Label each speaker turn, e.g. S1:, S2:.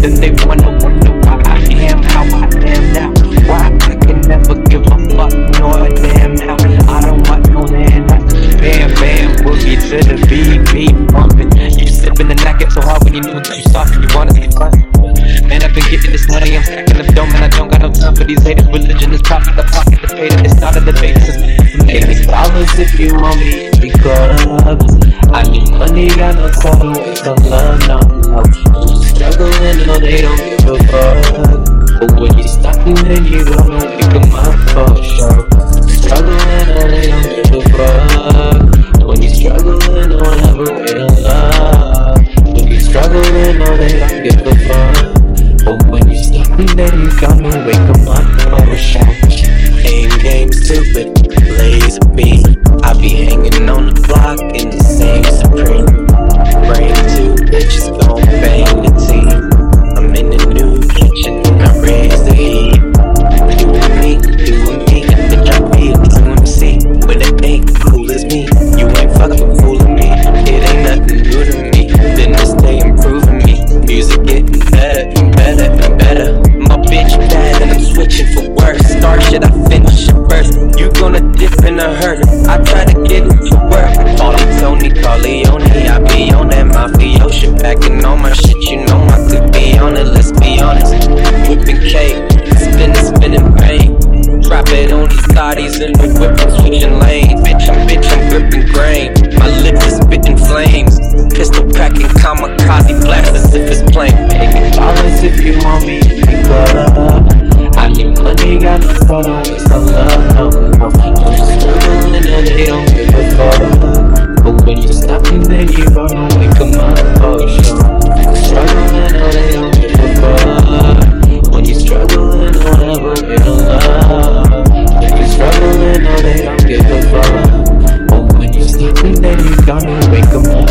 S1: Then they wanna wonder why I am how I am now. Why I can never give a fuck, nor a damn now. I don't want no land. I bam, bam, boogie to the beat, beat bumping. You just sipping the knockout so hard when you knew until you saw you wanna be fun. Man, I've been getting this money, I'm stacking the dome, and I don't got no time for these haters. Religion is profit, the pocket, the pay, it's not the debate. Make me dollars if you want me, to because I need money, got no so it's a love, no, no. Struggling, no, they don't give a fuck. But when you stop me, then you gonna make a mind for sure. Struggling, no, they don't give a fuck. When you struggling, don't ever wait on love. When you struggling, no, they don't give a fuck. But when you stop me, then you gonna wake up my for sure. Aim game stupid, blaze a switching lanes. Bitch, I'm bitch, I'm gripping grain. My lips is spitting flames. Pistol packing kamikaze blast as if it's plain. Make dollars if you want me be club. I need money, got no quarter with some love, you struggling, no, they don't give a fuck. gonna wake up.